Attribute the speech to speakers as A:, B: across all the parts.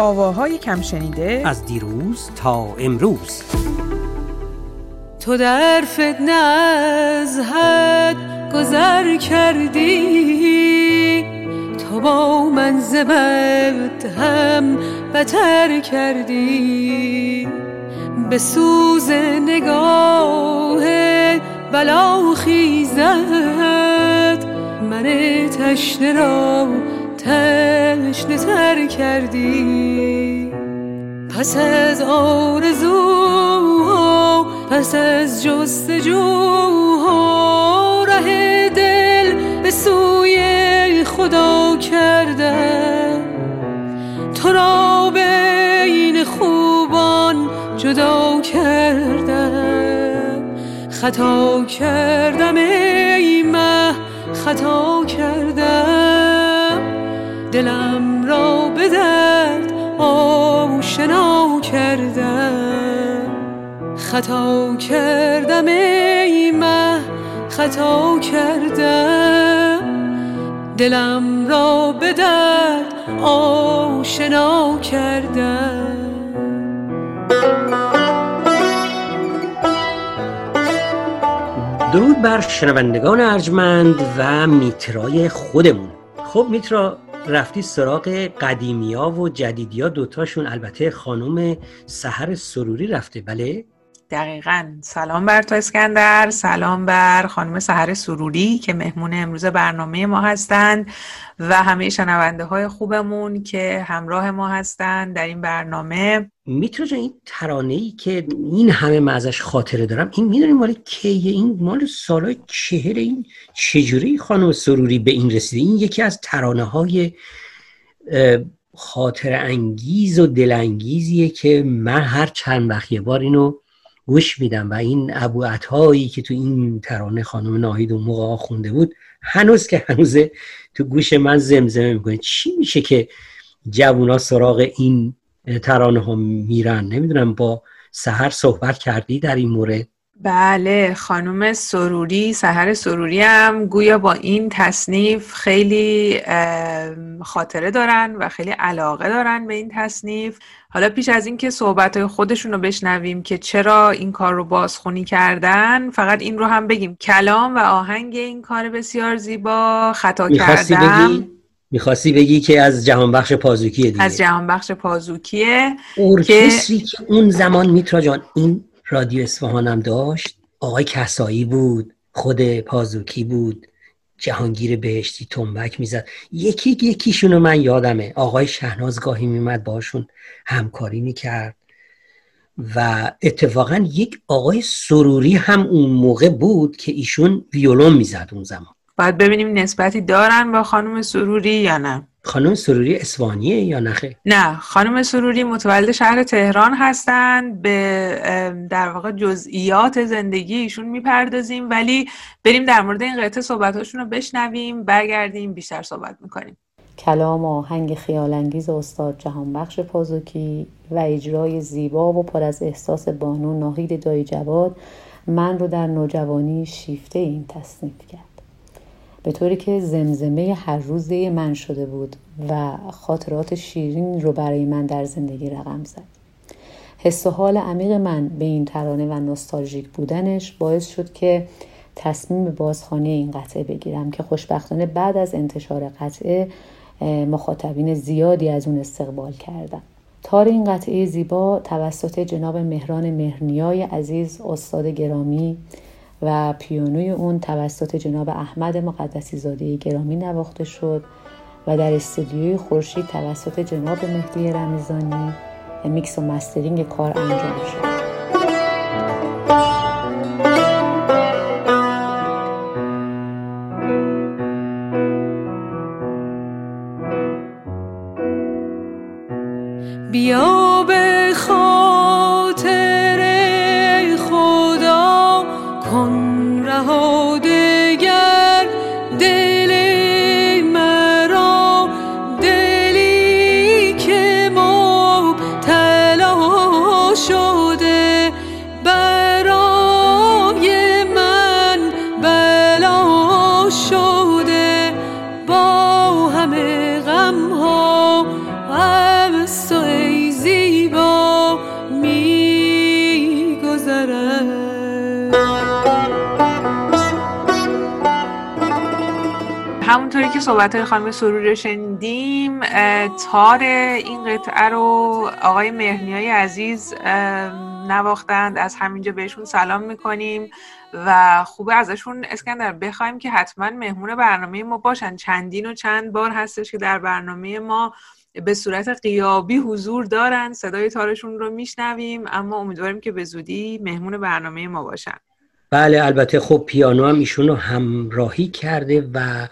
A: آواهای کم شنیده
B: از دیروز تا امروز.
C: تو در فتنه از حد گذر کردی. تو با من زبد هم بتر کردی. به سوز نگاه بلا خیزد. من تشنه را تشنه تر کردی. پس از آرزو پس از جستجو ره دل به سوی خدا کردم. تو را بین خوبان جدا کردم. خطا کردم ای مه خطا کردم. دلم را به درد آشنا کردم. خطا کردم ای مه خطا کردم. دلم را به درد آشنا کردم.
B: درود بر شنوندگان ارجمند و میترای خودمون. خب میترا رفتی سراغ قدیمیا و جدیدیا دوتاشون. البته خانم سحر سروری رفته. بله؟
A: دقیقا. سلام بر تو اسکندر. سلام بر خانم سهر سروری که مهمون امروز برنامه ما هستند و همه شنونده های خوبمون که همراه ما هستند در این برنامه.
B: می‌تونه این ترانه ای که این همه من ازش خاطره دارم این می‌دونیم مال کیه؟ این مال سالای چهر این چجوری خانم سروری به این رسیده؟ این یکی از ترانه های خاطر انگیز و دلانگیزیه که من هر چند وقت یه بار اینو گوش میدم و این ابو عطایی که تو این ترانه خانم ناهید و موقع خونده بود هنوز که هنوز تو گوش من زمزمه می‌کنه. چی میشه که جوونا سراغ این ترانه ها میرن. نمی‌دونم با سهر صحبت کردی در این مورد؟
A: بله خانم سروری سهر سروری هم گویا با این تصنیف خیلی خاطره دارن و خیلی علاقه دارن به این تصنیف. حالا پیش از اینکه صحبت خودشون رو بشنویم که چرا این کار رو بازخونی کردن فقط این رو هم بگیم. کلام و آهنگ این کار بسیار زیبا خطا کردم
B: می‌خواستی بگی که از جهان بخش پازوکیه دیگه.
A: از جهان بخش پازوکیه
B: ارکستری که... که اون زمان میترا جان این رادیو اصفهانم داشت آقای کسایی بود خود پازوکی بود جهانگیر بهشتی تنبک می‌زد. یکی یکیشونو من یادمه. آقای شهناز گاهی میمد باشون همکاری می‌کرد و اتفاقا یک آقای سروری هم اون موقع بود که ایشون ویولون می‌زد اون زمان.
A: باید ببینیم نسبتی دارن با خانم سروری یا نه.
B: خانم سروری اسوانیه یا نخه؟
A: نه خانم سروری متولد شهر تهران هستند به در واقع جزئیات زندگی ایشون می‌پردازیم. ولی بریم در مورد این قطعه صحبتاشون رو بشنویم برگردیم بیشتر صحبت می‌کنیم.
D: کلام و آهنگ خیالانگیز استاد جهانبخش پازوکی و اجرای زیبا و پر از احساس بانو ناهید دایی جواد من رو در نوجوانی شیفته این تصنیف کرد. به طوری که زمزمه هر روزه من شده بود و خاطرات شیرین رو برای من در زندگی رقم زد. حس و حال عمیق من به این ترانه و نوستالژیک بودنش باعث شد که تصمیم بازخانه این قطعه بگیرم که خوشبختانه بعد از انتشار قطعه مخاطبین زیادی از اون استقبال کردم. تار این قطعه زیبا توسط جناب مهران مهرنیای عزیز استاد گرامی و پیانوی اون توسط جناب احمد مقدسی زاده گرامی نواخته شد و در استودیوی خورشید توسط جناب مهدی رمزانی میکس و مسترینگ کار انجام شد.
C: همه غم ها هم تو ای زیبا می گذرد همونطوری
A: که صحبت خانم سرور شنیدیم تار این قطعه رو آقای مهرنیای عزیز نواختند. از همینجا بهشون سلام می‌کنیم و خوبه ازشون اسکندر بخوایم که حتما مهمون برنامه ما باشن. چندین و چند بار هستش که در برنامه ما به صورت قیابی حضور دارن. صدای تارشون رو میشنویم اما امیدواریم که به زودی مهمون برنامه ما باشن.
B: بله البته خب پیانو هم ایشون رو همراهی کرده و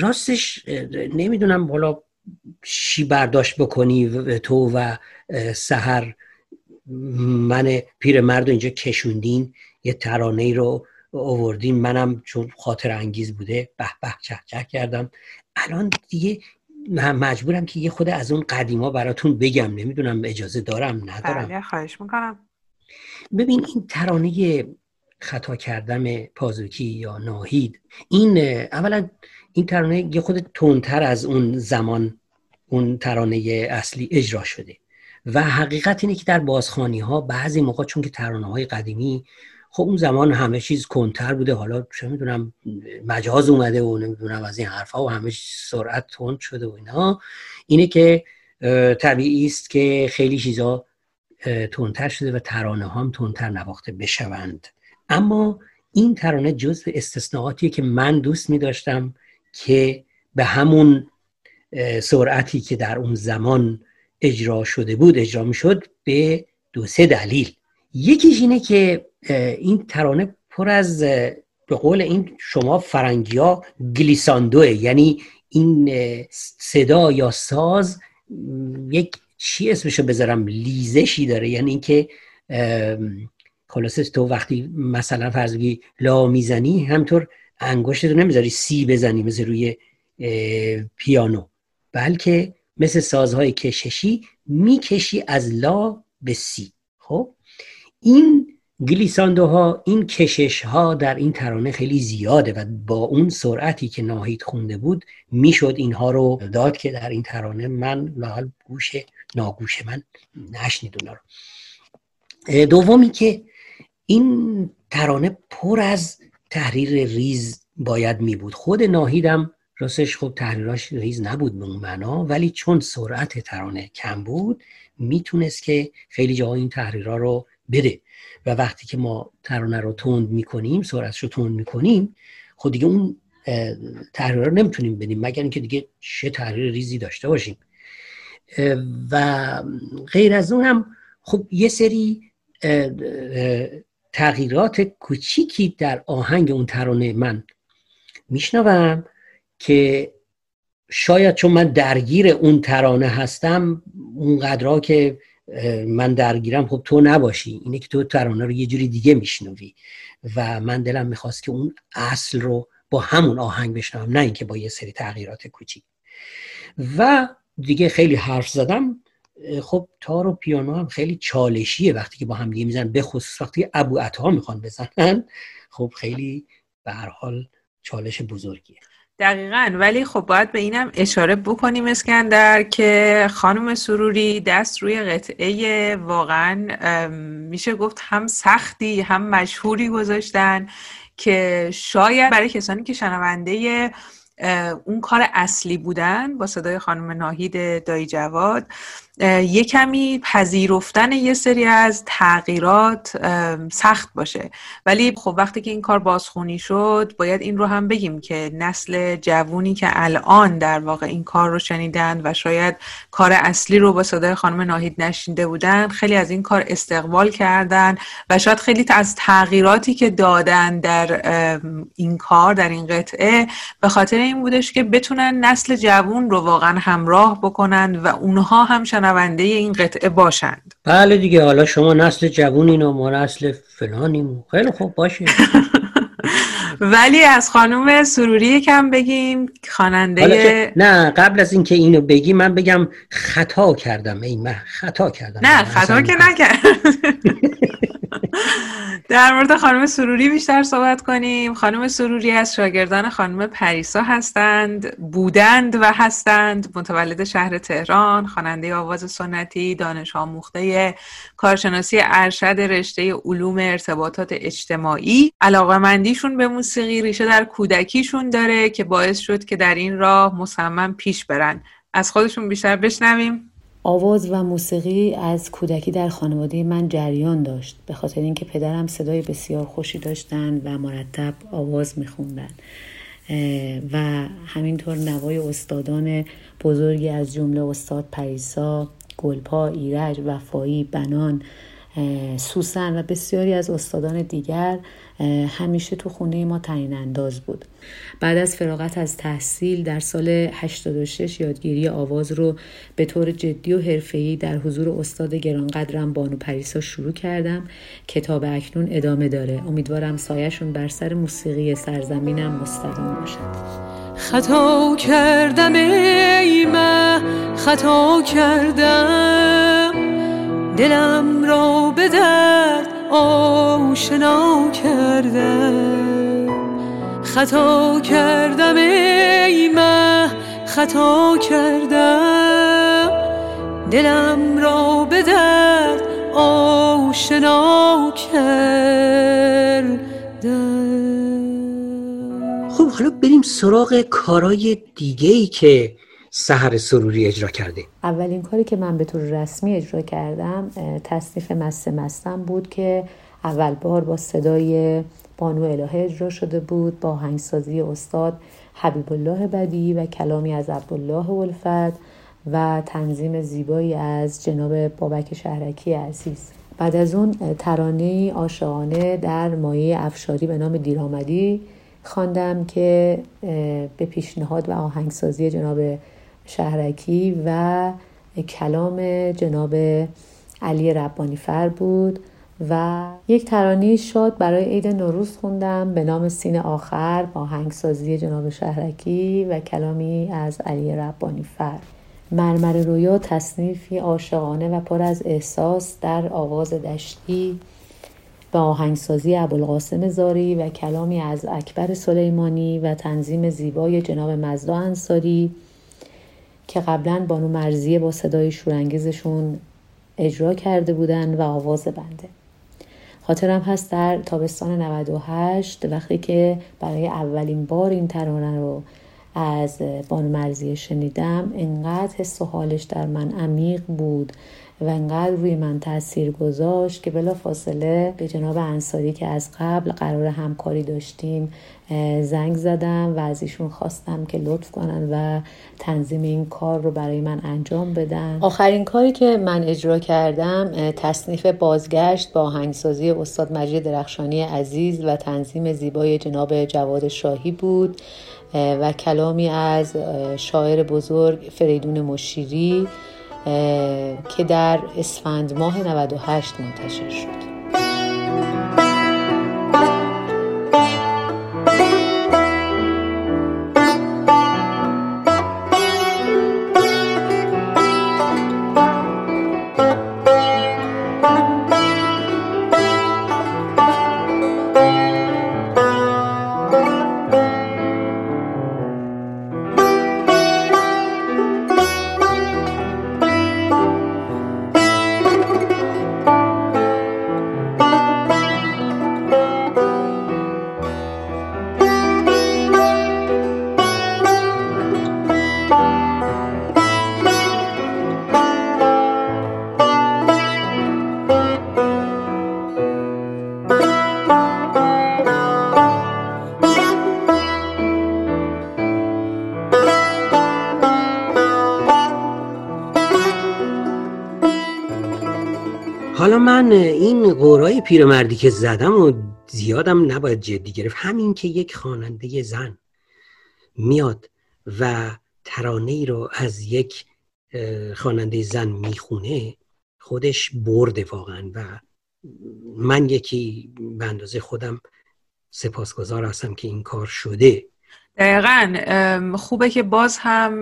B: راستش نمی‌دونم بالا چی برداشت بکنی تو و سهر من پیرمرد اینجا کشوندین یه ترانه ای رو آوردین منم چون خاطر انگیز بوده به به چه چه کردم. الان دیگه مجبورم که یه خود از اون قدیما براتون بگم نمی‌دونم اجازه دارم ندارم.
A: بله خواهش می‌کنم.
B: ببین این ترانه خطا کردم پازوکی یا ناهید این اولا این ترانه یه خود تندتر از اون زمان اون ترانه اصلی اجرا شده. و حقیقت اینه که در بازخانی ها بعضی موقع چون که ترانه های قدیمی خب اون زمان همه چیز کنتر بوده. حالا چه می‌دونم مجاز اومده و نمی‌دونم از این حرفها و همه سرعت تند شده و اینا. اینه که طبیعی است که خیلی چیزا تندتر شده و ترانه هم تندتر نواخته بشوند. اما این ترانه جز استثناءاتیه که من دوست می داشتم که به همون سرعتی که در اون زمان اجرا شده بود اجرا می شد به دو سه دلیل. یکیش اینه که این ترانه پر از به قول این شما فرنگیا گلیساندوه. یعنی این صدا یا ساز یک چی اسمشو بذارم لیزشی داره. یعنی اینکه خلاصه تو وقتی مثلا فرض لا می‌زنی همطور انگشت رو نمی‌ذاری سی بزنی مثل روی پیانو. بلکه مثل سازهای کششی می‌کشی از لا به سی. خب؟ این گلیساندوها این کشش ها در این ترانه خیلی زیاده و با اون سرعتی که ناهید خونده بود می‌شد اینها رو داد که در این ترانه من لاحال گوش ناگوش من نشنید اونا رو. دومی که این ترانه پر از تحریر ریز باید می بود خود ناهیدم راستش خب تحریراش ریز نبود به اون معنا ولی چون سرعت ترانه کم بود می‌تونست که خیلی جاها این تحریرها رو بده. و وقتی که ما ترانه رو تند می‌کنیم سرعتش رو تند می‌کنیم خب دیگه اون تحریر رو نمی‌تونیم بدیم مگر اینکه دیگه چه تحریر ریزی داشته باشیم. و غیر از اون هم خب یه سری تغییرات کوچیکی در آهنگ اون ترانه من میشنوم. که شاید چون من درگیر اون ترانه هستم اونقدرها که من درگیرم خب تو نباشی. اینه که تو ترانه رو یه جوری دیگه میشنوی. و من دلم می‌خواست که اون اصل رو با همون آهنگ بشنوم نه اینکه با یه سری تغییرات کوچیک. و دیگه خیلی حرف زدم. خب تار و پیانو هم خیلی چالشیه وقتی که با هم دیگه می‌زنن به خصوص وقتی ابو عطا می‌خوان بزنن. خب خیلی به هر حال چالش بزرگیه.
A: دقیقا. ولی خب باید به اینم اشاره بکنیم اسکندر که خانم سروری دست روی قطعه واقعا میشه گفت هم سختی هم مشهوری گذاشتن که شاید برای کسانی که شنونده اون کار اصلی بودن با صدای خانم ناهید دایی جواد یه کمی پذیرفتن یه سری از تغییرات سخت باشه. ولی خب وقتی که این کار بازخونی شد باید این رو هم بگیم که نسل جوونی که الان در واقع این کار رو شنیدن و شاید کار اصلی رو با صدای خانم ناهید نشینده بودن خیلی از این کار استقبال کردن و شاید خیلی از تغییراتی که دادن در این کار در این قطعه به خاطر این بودش که بتونن نسل جوون رو واقعا همراه بکنن و اونها هم شنونده این قطعه باشند.
B: بله دیگه حالا شما نسل جوونین و ما نسل فلانیم خیلی خوب باشه.
A: ولی از خانم سروری کم بگیم خواننده
B: نه قبل از اینکه اینو بگی من بگم خطا کردم ای من خطا کردم.
A: نه خطا که نکرد. در مورد خانم سروری بیشتر صحبت کنیم. خانم سروری از شاگردان خانم پریسا هستند بودند و هستند. متولد شهر تهران خواننده آواز سنتی دانش آموخته کارشناسی ارشد رشته علوم ارتباطات اجتماعی. علاقه مندیشون به موسیقی ریشه در کودکیشون داره که باعث شد که در این راه مصمم پیش برن. از خودشون بیشتر بشنویم.
D: آواز و موسیقی از کودکی در خانواده من جریان داشت. به خاطر اینکه پدرم صدای بسیار خوشی داشتن و مرتب آواز میخوندن. و همینطور نوای استادان بزرگی از جمله استاد پریسا گلپا ایرج وفایی بنان سوسن و بسیاری از استادان دیگر همیشه تو خونه ما تعیین انداز بود. بعد از فراغت از تحصیل در سال 86 یادگیری آواز رو به طور جدی و حرفه‌ای در حضور استاد گرانقدرم بانو پریسا شروع کردم. کتاب اکنون ادامه داره. امیدوارم سایهشون بر سر موسیقی سرزمینم مستدام باشد.
C: خطا کردم ای خطا کردم. دلم را به درد آشنا کردم خطا کردم ای مه خطا کردم. دلم را به درد آشنا کردم
B: خب حالا بریم سراغ کارای دیگه ای که سهر سروری اجرا کرده
D: اولین کاری که من به طور رسمی اجرا کردم تصنیف مست مستم بود که اول بار با صدای بانو الهه اجرا شده بود با هنگسازی استاد حبیب الله بدی و کلامی از عبدالله ولفت و تنظیم زیبایی از جناب بابک شهرکی عزیز. بعد از اون ترانه عاشقانه در مایه افشاری به نام دیرآمدی خواندم که به پیشنهاد و آهنگسازی جناب شهرکی و کلام جناب علی ربانی فر بود و یک ترانه شاد برای عید نوروز خوندم به نام سین آخر با هنگسازی جناب شهرکی و کلامی از علی ربانی فر. مرمر رویا تصنیفی عاشقانه و پر از احساس در آواز دشتی و آهنگسازی ابوالقاسم زاری و کلامی از اکبر سلیمانی و تنظیم زیبای جناب مزدا انصاری که قبلا بانو مرزیه با صدای شورانگیزشون اجرا کرده بودن و آواز بنده. خاطرم هست در تابستان 98 وقتی که برای اولین بار این ترانه رو از بانو مرزیه شنیدم انقدر حس و حالش در من عمیق بود. و انقدر روی من تاثیر گذاشت که بلا فاصله به جناب انصاری که از قبل قرار همکاری داشتیم زنگ زدم و از ایشون خواستم که لطف کنن و تنظیم این کار رو برای من انجام بدن. آخرین کاری که من اجرا کردم تصنیف بازگشت با آهنگسازی استاد مجید درخشانی عزیز و تنظیم زیبای جناب جواد شاهی بود و کلامی از شاعر بزرگ فریدون مشیری. که در اسفند ماه 98 منتشر شد.
B: قورای پیرمردی که زدم و زیادم نباید جدی گرفت. همین که یک خواننده زن میاد و ترانه ای رو از یک خواننده زن می‌خونه خودش برده واقعا و من یکی به اندازه خودم سپاسگزار هستم که این کار شده.
A: دقیقا خوبه که باز هم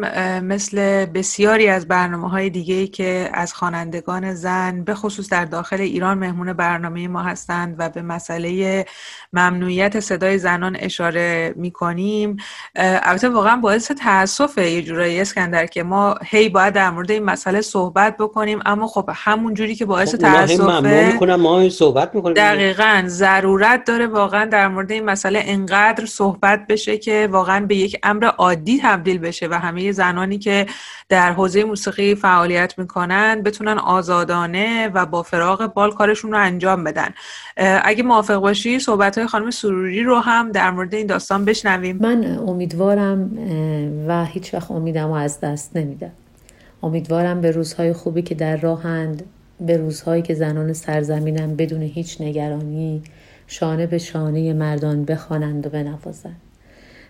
A: مثل بسیاری از برنامه های دیگه که از خوانندگان زن به خصوص در داخل ایران مهمون برنامه ما هستند و به مسئله ممنوعیت صدای زنان اشاره می‌کنیم. البته واقعا باعث تاسف یه جورایی اسکندر که ما هی باید در مورد این مسئله صحبت بکنیم اما خب همون جوری که باعث خب
B: تاسفه ما صحبت می‌کنیم.
A: دقیقا ضرورت داره واقعا در مورد این مسئله انقدر صحبت بشه که واقعا واقعا به یک امر عادی تبدیل بشه و همه زنانی که در حوزه موسیقی فعالیت می‌کنن بتونن آزادانه و با فراغ بال کارشون رو انجام بدن. اگه موافق باشی صحبت های خانم سروری رو هم در مورد این داستان بشنویم.
D: من امیدوارم و هیچ وقت امیدم رو از دست نمیدم. امیدوارم به روزهای خوبی که در راهند به روزهایی که زنان سرزمینم بدون هیچ نگرانی شانه به شانه مردان بخوانند و بنوازند.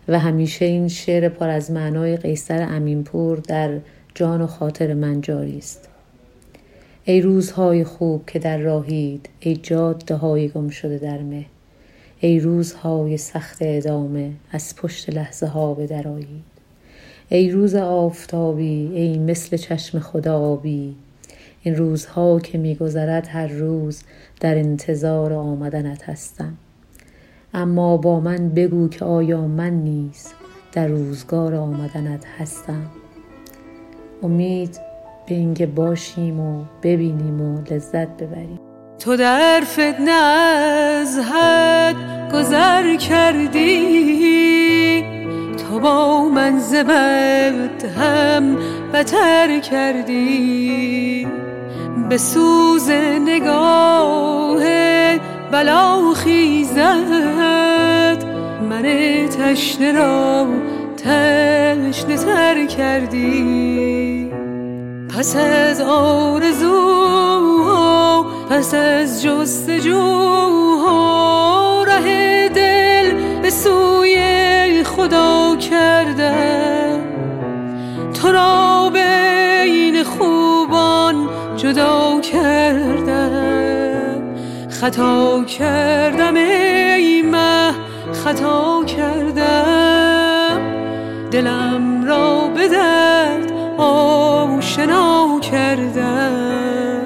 D: و همیشه این شعر پر از معنای قیصر امینپور در جان و خاطر من جاری است. ای روزهای خوب که در راهید ای جاده های گم شده در مه. ای روزهای سخت ادامه از پشت لحظه ها به درایید ای روز آفتابی ای مثل چشم خدا آبی. این روزها که میگذرد هر روز در انتظار آمدنت هستم. اما با من بگو که آیا من نیز در روزگار آمدنت هستم. امید به اینکه باشیم و ببینیم و لذت ببریم.
C: تو در فتنه از حد گذر کردی. تو با من زبد هم بتر کردی. به سوز نگاه بلا خیزد. من تشنه را تشنه تر کردی. پس از آرزو پس از جستجو ره دل به سوی خدا کردم. تو را بین خوبان جدا کردم. خطا کردم ای مه خطا کردم. دلم را به درد آشنا کردم.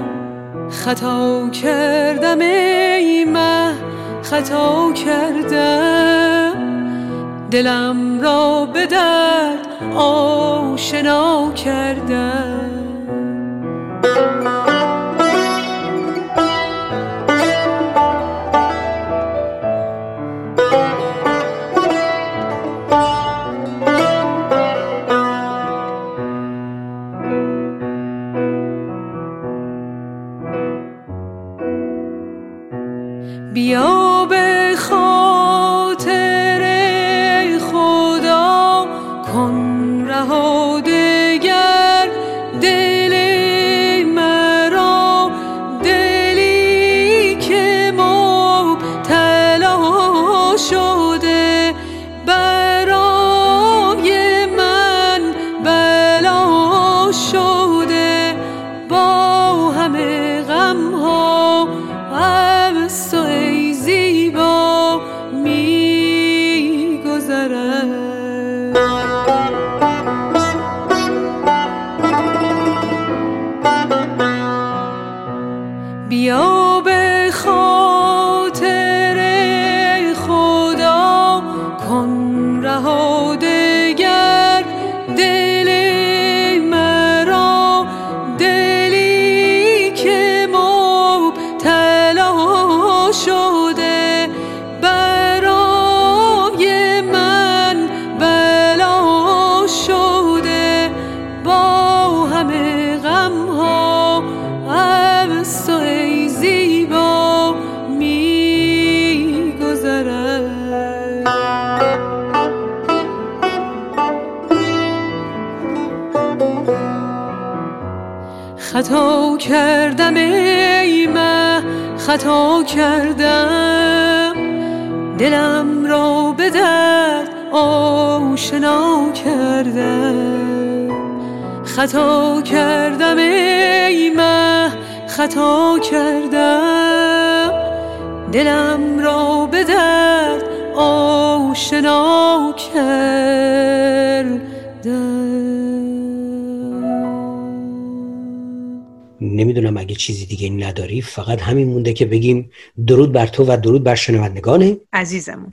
C: خطا کردم ای مه خطا کردم. دلم را به درد آشنا کردم ای من خطا کردم. دلم را به درد آشنا کردم. خطا کردم ای من خطا کردم. دلم را به درد آشنا آشنا
B: نمی‌دونم اگه چیزی دیگه نداری فقط همین مونده که بگیم درود بر تو و درود بر شنوندگان
A: عزیزمون.